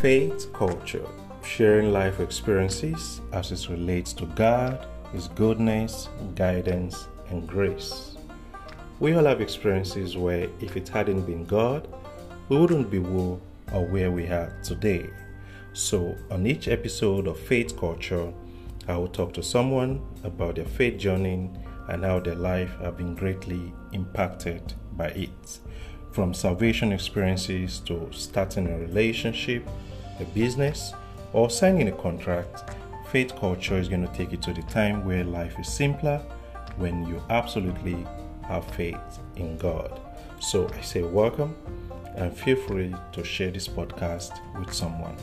Faith Culture, sharing life experiences as it relates to God, His goodness, guidance, and grace. We all have experiences where, if it hadn't been God, we wouldn't be who or where we are today. So, on each episode of Faith Culture, I will talk to someone about their faith journey and how their life have been greatly impacted by it. From salvation experiences to starting a relationship, a business, or signing a contract, faith culture is going to take you to the time where life is simpler when you absolutely have faith in God. So I say welcome and feel free to share this podcast with someone.